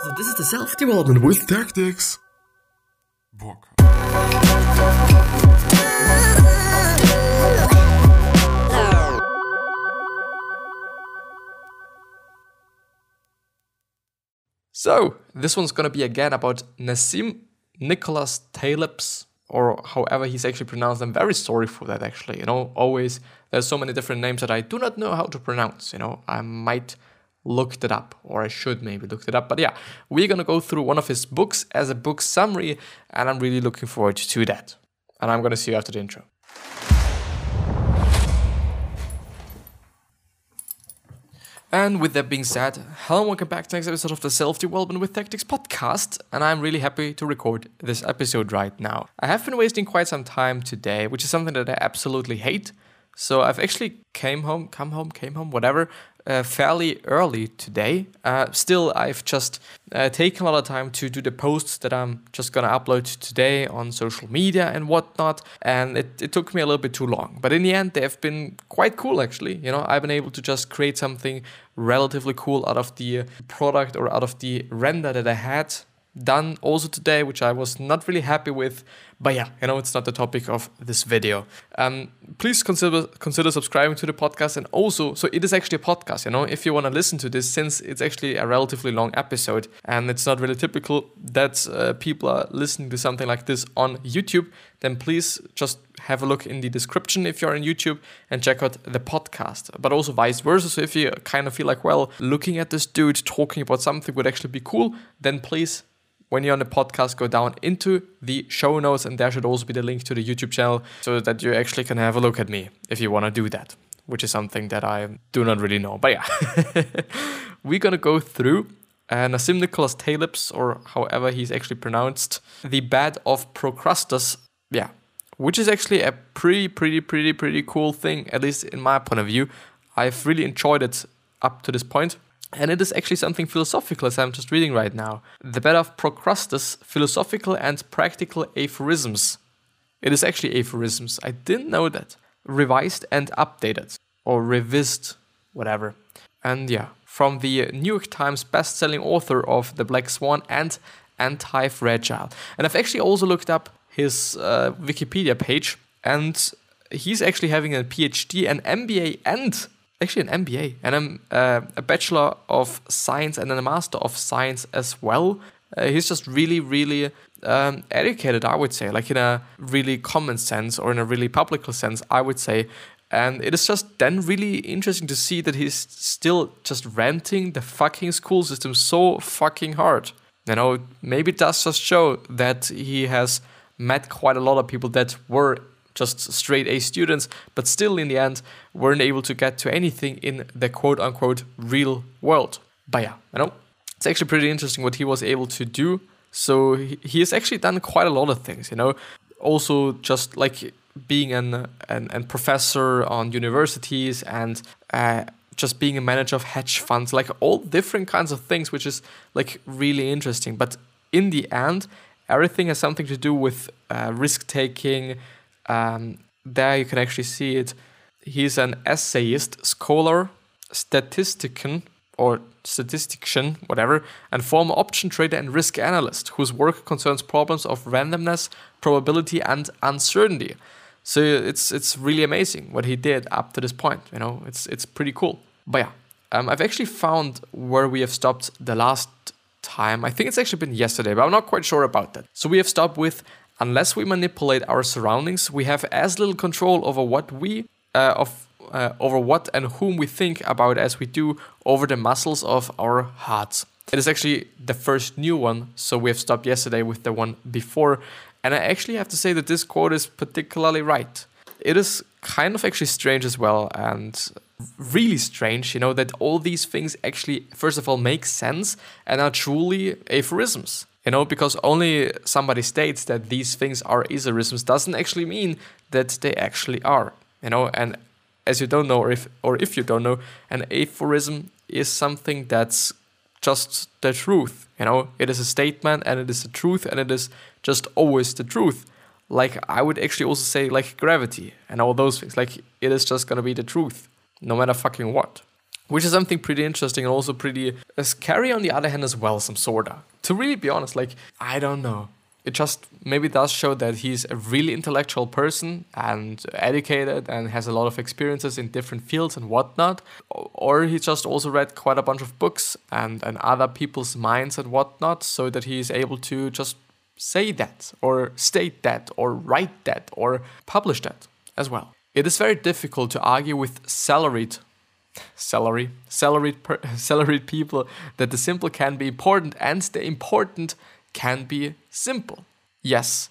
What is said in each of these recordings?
So this is the self-development with tactics. Bock. So, this one's gonna be again about Nassim Nicholas Taleb's, or however he's actually pronounced. I'm very sorry for that, actually. You know, always there's so many different names that I do not know how to pronounce. You know, I might look it up, or I should maybe looked it up. But yeah, we're gonna go through one of his books as a book summary, and I'm really looking forward to that. And I'm gonna see you after the intro. And with that being said, hello and welcome back to the next episode of the Self Development with Tactics podcast. And I'm really happy to record this episode right now. I have been wasting quite some time today, which is something that I absolutely hate. So I've actually came home, come home, came home, whatever, uh, fairly early today. Uh, still, I've just uh, taken a lot of time to do the posts that I'm just gonna upload today on social media and whatnot. And it, it took me a little bit too long, but in the end, they've been quite cool actually. You know, I've been able to just create something relatively cool out of the product or out of the render that I had done also today, which I was not really happy with. But yeah, you know, it's not the topic of this video. Um, please consider consider subscribing to the podcast, and also, so it is actually a podcast. You know, if you want to listen to this, since it's actually a relatively long episode, and it's not really typical that uh, people are listening to something like this on YouTube, then please just have a look in the description if you're on YouTube and check out the podcast. But also vice versa. So if you kind of feel like, well, looking at this dude talking about something would actually be cool, then please when you're on the podcast, go down into the show notes, and there should also be the link to the YouTube channel so that you actually can have a look at me if you want to do that, which is something that I do not really know. But yeah, we're gonna go through uh, Nassim Nicholas Taleb's, or however he's actually pronounced, The Bed of Procrustes. Yeah, which is actually a pretty, pretty, pretty, pretty cool thing, at least in my point of view. I've really enjoyed it up to this point. And it is actually something philosophical, as I'm just reading right now. The Bed of Procrustes Philosophical and Practical Aphorisms. It is actually aphorisms. I didn't know that. Revised and updated, or revised, whatever. And yeah, from the New York Times best-selling author of The Black Swan and Anti-Fragile. And I've actually also looked up his uh, Wikipedia page, and he's actually having a PhD, an MBA, and actually an MBA and I'm uh, a Bachelor of Science and then a Master of Science as well. Uh, he's just really, really um, educated, I would say, like in a really common sense or in a really public sense, I would say. And it is just then really interesting to see that he's still just ranting the fucking school system so fucking hard. You know, maybe it does just show that he has met quite a lot of people that were just straight A students, but still in the end weren't able to get to anything in the quote unquote real world. But yeah, you know, it's actually pretty interesting what he was able to do. So he, has actually done quite a lot of things, you know. Also, just like being an an, an professor on universities and uh, just being a manager of hedge funds, like all different kinds of things, which is like really interesting. But in the end, everything has something to do with uh, risk taking, um, there you can actually see it. He's an essayist, scholar, statistician, or statistician, whatever, and former option trader and risk analyst whose work concerns problems of randomness, probability, and uncertainty. So it's it's really amazing what he did up to this point. You know, it's it's pretty cool. But yeah, um, I've actually found where we have stopped the last time. I think it's actually been yesterday, but I'm not quite sure about that. So we have stopped with unless we manipulate our surroundings, we have as little control over what we uh, of uh, over what and whom we think about as we do over the muscles of our hearts. It is actually the first new one, so we have stopped yesterday with the one before, and I actually have to say that this quote is particularly right. It is kind of actually strange as well, and really strange, you know, that all these things actually, first of all, make sense and are truly aphorisms. You know, because only somebody states that these things are aphorisms doesn't actually mean that they actually are. You know, and as you don't know, or if or if you don't know, an aphorism is something that's just the truth. You know, it is a statement and it is the truth and it is just always the truth. Like I would actually also say like gravity and all those things. Like it is just gonna be the truth, no matter fucking what. Which is something pretty interesting and also pretty uh, scary on the other hand as well, some sorta. To really be honest, like I don't know. It just maybe does show that he's a really intellectual person and educated and has a lot of experiences in different fields and whatnot. Or he just also read quite a bunch of books and, and other people's minds and whatnot, so that he is able to just say that or state that or write that or publish that as well. It is very difficult to argue with salaried salary salaried per, salaried people that the simple can be important and the important can be simple. Yes,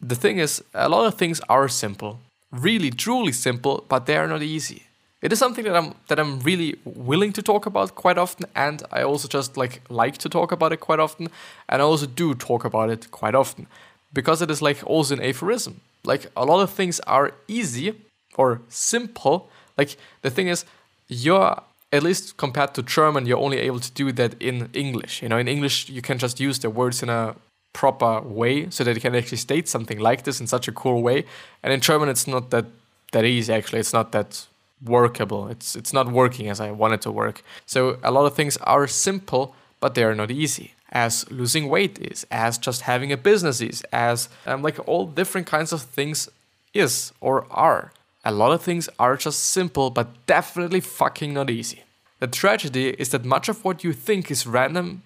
the thing is a lot of things are simple, really truly simple, but they are not easy. It is something that I'm that I'm really willing to talk about quite often and I also just like like to talk about it quite often and I also do talk about it quite often because it is like also an aphorism. Like a lot of things are easy or simple. Like the thing is you're at least compared to German, you're only able to do that in English. You know, in English, you can just use the words in a proper way so that you can actually state something like this in such a cool way. And in German, it's not that that easy. Actually, it's not that workable. It's it's not working as I want it to work. So a lot of things are simple, but they are not easy. As losing weight is, as just having a business is, as um, like all different kinds of things is or are. A lot of things are just simple, but definitely fucking not easy. The tragedy is that much of what you think is random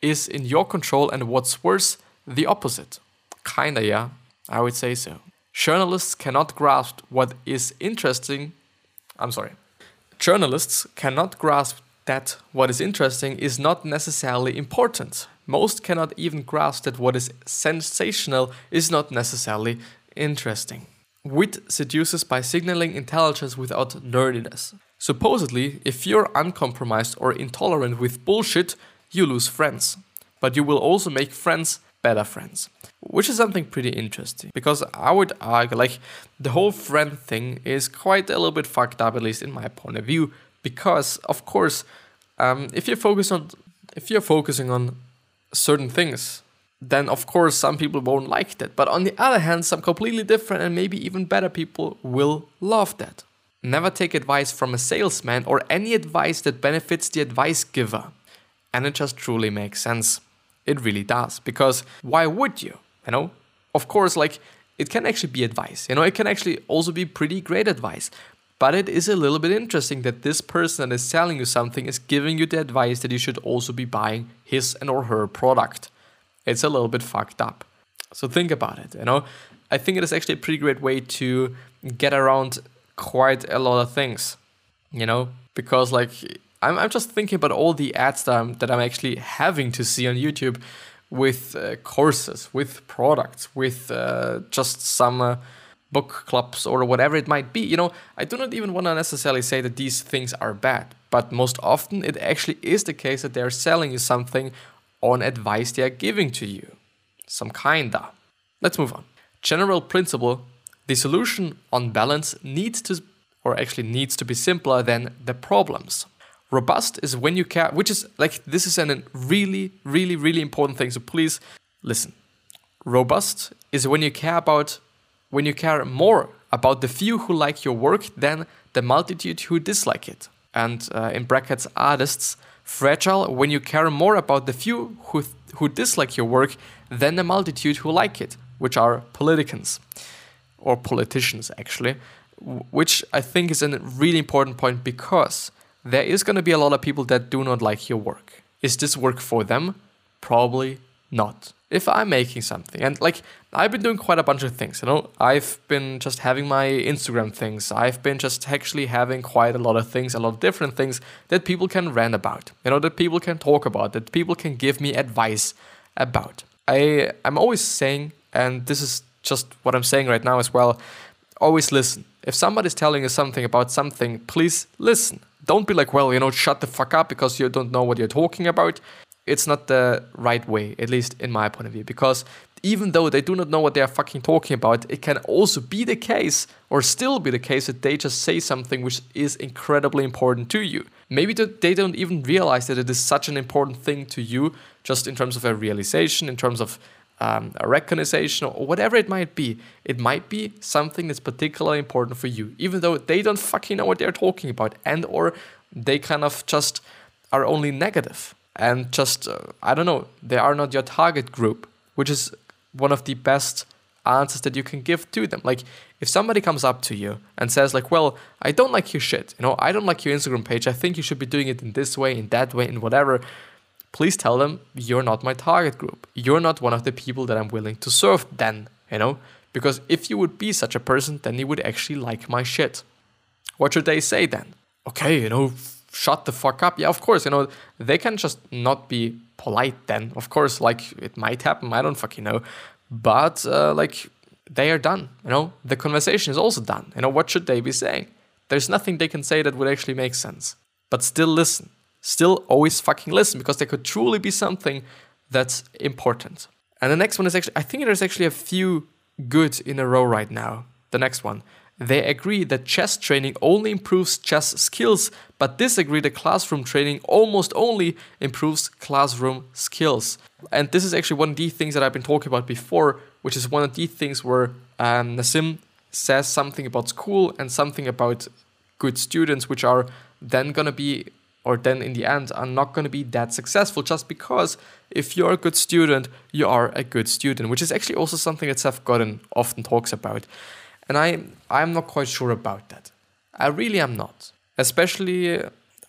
is in your control, and what's worse, the opposite. Kinda, yeah, I would say so. Journalists cannot grasp what is interesting. I'm sorry. Journalists cannot grasp that what is interesting is not necessarily important. Most cannot even grasp that what is sensational is not necessarily interesting. Wit seduces by signaling intelligence without nerdiness. Supposedly, if you're uncompromised or intolerant with bullshit, you lose friends. But you will also make friends better friends. Which is something pretty interesting. Because I would argue, like, the whole friend thing is quite a little bit fucked up, at least in my point of view. Because, of course, um, if you focus on if you're focusing on certain things then of course some people won't like that. But on the other hand, some completely different and maybe even better people will love that. Never take advice from a salesman or any advice that benefits the advice giver. And it just truly makes sense. It really does. Because why would you? You know? Of course, like, it can actually be advice. You know, it can actually also be pretty great advice. But it is a little bit interesting that this person that is selling you something is giving you the advice that you should also be buying his and or her product it's a little bit fucked up. So think about it, you know? I think it is actually a pretty great way to get around quite a lot of things, you know? Because like I'm, I'm just thinking about all the ads that I'm, that I'm actually having to see on YouTube with uh, courses, with products, with uh, just some uh, book clubs or whatever it might be. You know, I do not even want to necessarily say that these things are bad, but most often it actually is the case that they're selling you something on advice they are giving to you. Some kinda. Let's move on. General principle the solution on balance needs to, or actually needs to be simpler than the problems. Robust is when you care, which is like, this is a really, really, really important thing. So please listen. Robust is when you care about, when you care more about the few who like your work than the multitude who dislike it. And uh, in brackets, artists fragile when you care more about the few who, who dislike your work than the multitude who like it, which are politicans or politicians actually, which I think is a really important point because there is going to be a lot of people that do not like your work. Is this work for them? Probably not if I'm making something. And like I've been doing quite a bunch of things, you know. I've been just having my Instagram things. I've been just actually having quite a lot of things, a lot of different things that people can rant about. You know, that people can talk about, that people can give me advice about. I I'm always saying, and this is just what I'm saying right now as well, always listen. If somebody's telling you something about something, please listen. Don't be like, well, you know, shut the fuck up because you don't know what you're talking about it's not the right way, at least in my point of view, because even though they do not know what they are fucking talking about, it can also be the case, or still be the case, that they just say something which is incredibly important to you. Maybe they don't even realize that it is such an important thing to you, just in terms of a realization, in terms of um, a recognition, or whatever it might be. It might be something that's particularly important for you, even though they don't fucking know what they're talking about, and or they kind of just are only negative and just uh, I don't know, they are not your target group, which is one of the best answers that you can give to them. Like if somebody comes up to you and says like, "Well, I don't like your shit. You know, I don't like your Instagram page. I think you should be doing it in this way, in that way, in whatever." Please tell them you're not my target group. You're not one of the people that I'm willing to serve then, you know? Because if you would be such a person, then you would actually like my shit. What should they say then? Okay, you know, shut the fuck up. Yeah, of course, you know, they can just not be polite then. Of course, like it might happen, I don't fucking know. But uh, like they are done, you know, the conversation is also done. You know, what should they be saying? There's nothing they can say that would actually make sense. But still listen. Still always fucking listen because there could truly be something that's important. And the next one is actually, I think there's actually a few good in a row right now. The next one. They agree that chess training only improves chess skills, but disagree that classroom training almost only improves classroom skills. And this is actually one of the things that I've been talking about before, which is one of the things where um, Nassim says something about school and something about good students, which are then going to be, or then in the end, are not going to be that successful just because if you're a good student, you are a good student, which is actually also something that Seth Godin often talks about. And I, I'm not quite sure about that. I really am not. Especially,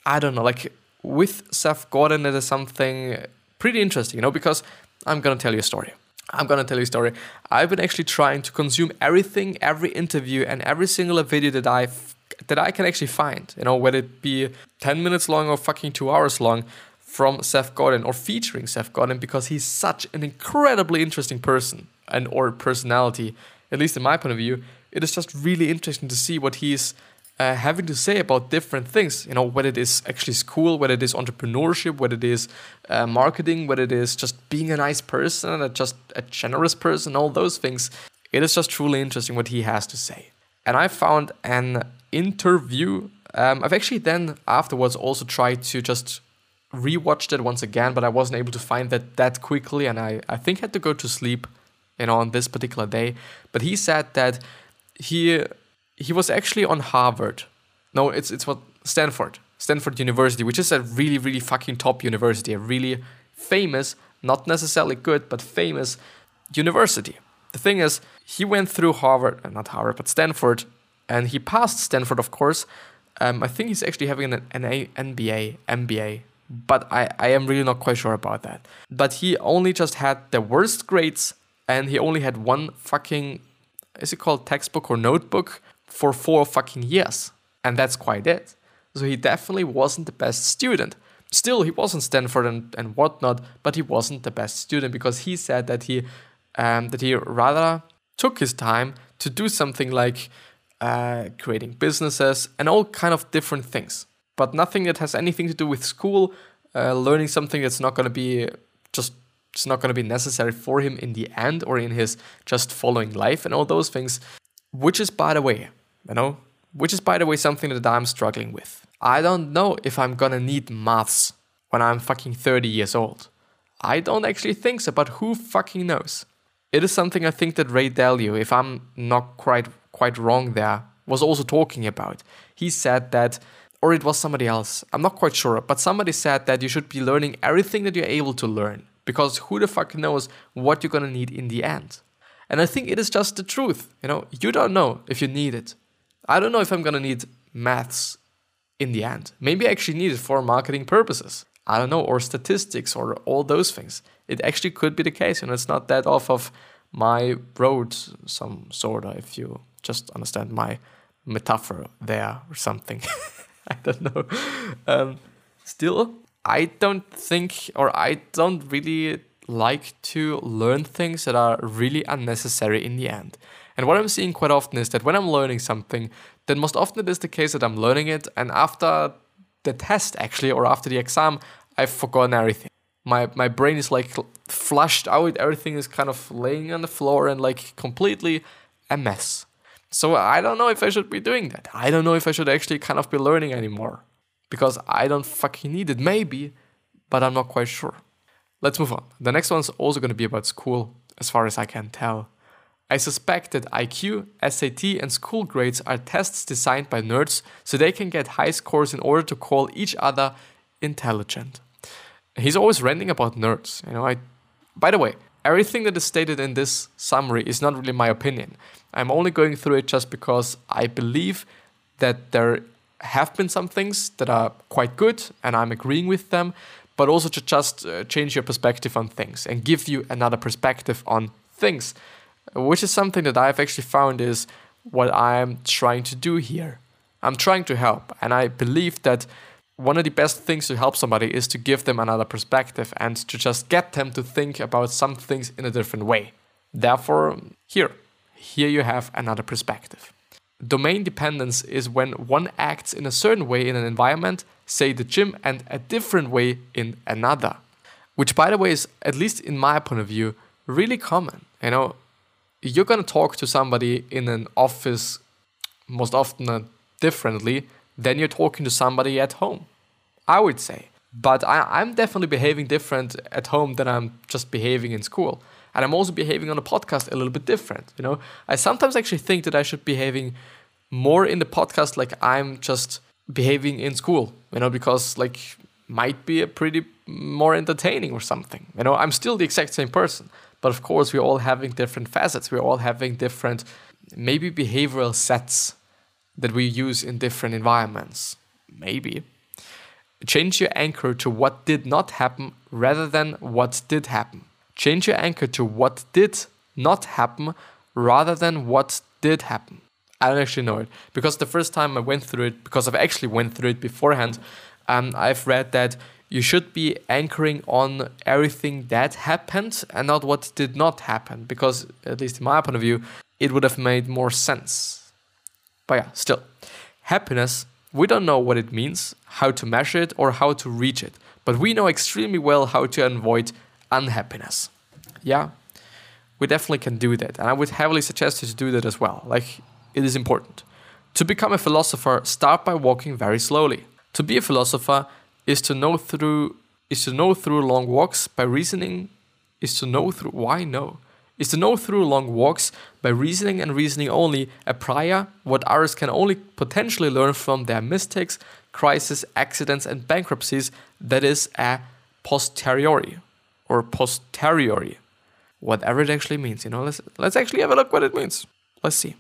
I don't know, like with Seth Godin, it is something pretty interesting, you know, because I'm gonna tell you a story. I'm gonna tell you a story. I've been actually trying to consume everything, every interview, and every single video that I that I can actually find. You know, whether it be 10 minutes long or fucking two hours long, from Seth Godin or featuring Seth Godin because he's such an incredibly interesting person and or personality, at least in my point of view it is just really interesting to see what he's uh, having to say about different things. You know, whether it is actually school, whether it is entrepreneurship, whether it is uh, marketing, whether it is just being a nice person and just a generous person, all those things. It is just truly interesting what he has to say. And I found an interview. Um, I've actually then afterwards also tried to just rewatched that once again, but I wasn't able to find that that quickly, and I I think had to go to sleep, you know, on this particular day. But he said that he he was actually on Harvard. No, it's it's what Stanford, Stanford University, which is a really really fucking top university, a really famous, not necessarily good, but famous university. The thing is, he went through Harvard, uh, not Harvard, but Stanford, and he passed Stanford, of course. Um, I think he's actually having an, an a, NBA, MBA, but I, I am really not quite sure about that. But he only just had the worst grades, and he only had one fucking is it called textbook or notebook for four fucking years. And that's quite it. So he definitely wasn't the best student. Still, he wasn't Stanford and, and whatnot, but he wasn't the best student because he said that he um, that he rather took his time to do something like uh, creating businesses and all kind of different things, but nothing that has anything to do with school, uh, learning something that's not going to be just it's not going to be necessary for him in the end or in his just following life and all those things. Which is, by the way, you know, which is, by the way, something that I'm struggling with. I don't know if I'm gonna need maths when I'm fucking 30 years old. I don't actually think so, but who fucking knows? It is something I think that Ray Dalio, if I'm not quite quite wrong there, was also talking about. He said that, or it was somebody else, I'm not quite sure, but somebody said that you should be learning everything that you're able to learn because who the fuck knows what you're gonna need in the end. And I think it is just the truth. You know, you don't know if you need it. I don't know if I'm gonna need maths in the end. Maybe I actually need it for marketing purposes. I don't know, or statistics or all those things. It actually could be the case, and it's not that off of my road, some sort of, if you just understand my metaphor there or something. I don't know. Um, still, I don't think, or I don't really like to learn things that are really unnecessary in the end. And what I'm seeing quite often is that when I'm learning something, then most often it is the case that I'm learning it, and after the test, actually, or after the exam, I've forgotten everything. My, my brain is like flushed out, everything is kind of laying on the floor and like completely a mess. So I don't know if I should be doing that. I don't know if I should actually kind of be learning anymore because I don't fucking need it. Maybe, but I'm not quite sure. Let's move on. The next one's also going to be about school, as far as I can tell. I suspect that IQ, SAT, and school grades are tests designed by nerds so they can get high scores in order to call each other intelligent. He's always ranting about nerds. You know, I. By the way, everything that is stated in this summary is not really my opinion. I'm only going through it just because I believe that there have been some things that are quite good and I'm agreeing with them, but also to just uh, change your perspective on things and give you another perspective on things, which is something that I've actually found is what I'm trying to do here. I'm trying to help, and I believe that one of the best things to help somebody is to give them another perspective and to just get them to think about some things in a different way. Therefore, here, here you have another perspective. Domain dependence is when one acts in a certain way in an environment, say the gym, and a different way in another. Which, by the way, is, at least in my point of view, really common. You know, you're gonna talk to somebody in an office most often uh, differently than you're talking to somebody at home. I would say. But I, I'm definitely behaving different at home than I'm just behaving in school. And I'm also behaving on a podcast a little bit different. You know, I sometimes actually think that I should be behaving more in the podcast like I'm just behaving in school, you know, because like might be a pretty more entertaining or something. You know, I'm still the exact same person, but of course we're all having different facets. We're all having different maybe behavioral sets that we use in different environments. Maybe. Change your anchor to what did not happen rather than what did happen. Change your anchor to what did not happen rather than what did happen. I don't actually know it because the first time I went through it, because I've actually went through it beforehand, um, I've read that you should be anchoring on everything that happened and not what did not happen because, at least in my point of view, it would have made more sense. But yeah, still, happiness, we don't know what it means, how to measure it, or how to reach it, but we know extremely well how to avoid unhappiness. Yeah, we definitely can do that. And I would heavily suggest you to do that as well. Like, it is important. To become a philosopher, start by walking very slowly. To be a philosopher is to know through is to know through long walks by reasoning is to know through why no is to know through long walks by reasoning and reasoning only a priori what others can only potentially learn from their mistakes crises accidents and bankruptcies that is a posteriori or posteriori whatever it actually means you know let's let's actually have a look what it means let's see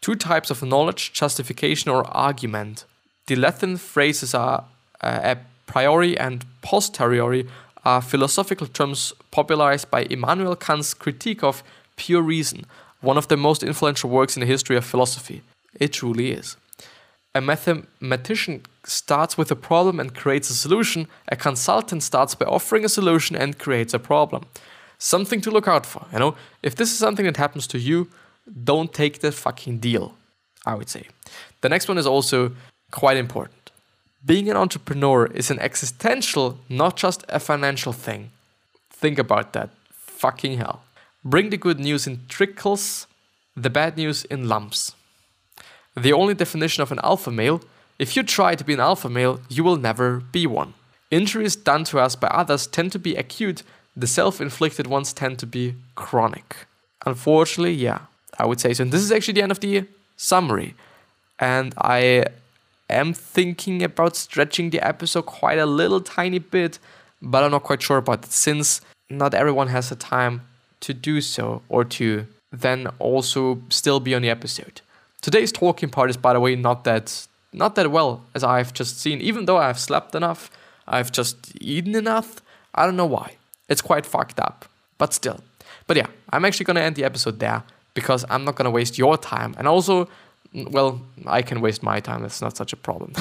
two types of knowledge justification or argument the latin phrases are uh, a priori and posteriori are philosophical terms popularized by Immanuel Kant's critique of pure reason, one of the most influential works in the history of philosophy. It truly is. A mathematician starts with a problem and creates a solution. A consultant starts by offering a solution and creates a problem. Something to look out for, you know? If this is something that happens to you, don't take the fucking deal, I would say. The next one is also quite important. Being an entrepreneur is an existential, not just a financial thing. Think about that. Fucking hell. Bring the good news in trickles, the bad news in lumps. The only definition of an alpha male if you try to be an alpha male, you will never be one. Injuries done to us by others tend to be acute, the self inflicted ones tend to be chronic. Unfortunately, yeah, I would say so. And this is actually the end of the summary. And I am thinking about stretching the episode quite a little tiny bit, but I'm not quite sure about it since not everyone has the time to do so or to then also still be on the episode. Today's talking part is by the way not that not that well as I've just seen even though I've slept enough, I've just eaten enough. I don't know why. It's quite fucked up. But still. But yeah, I'm actually to end the episode there because I'm not to waste your time and also well, I can waste my time. It's not such a problem.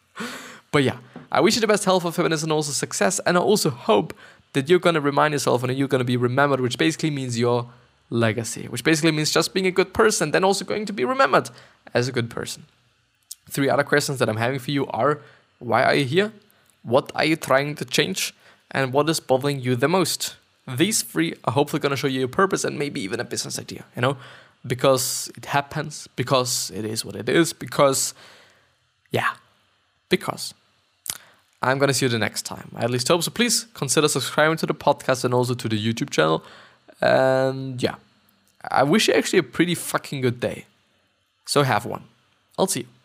but yeah, I wish you the best health of fitness and also success. And I also hope that you're to remind yourself and you're to be remembered, which basically means your legacy, which basically means just being a good person, then also going to be remembered as a good person. Three other questions that I'm having for you are why are you here? What are you trying to change? And what is bothering you the most? These three are hopefully going to show you your purpose and maybe even a business idea, you know? because it happens, because it is what it is, because, yeah, because. I'm gonna see you the next time. I at least hope so. Please consider subscribing to the podcast and also to the YouTube channel. And yeah, I wish you actually a pretty fucking good day. So have one. I'll see you.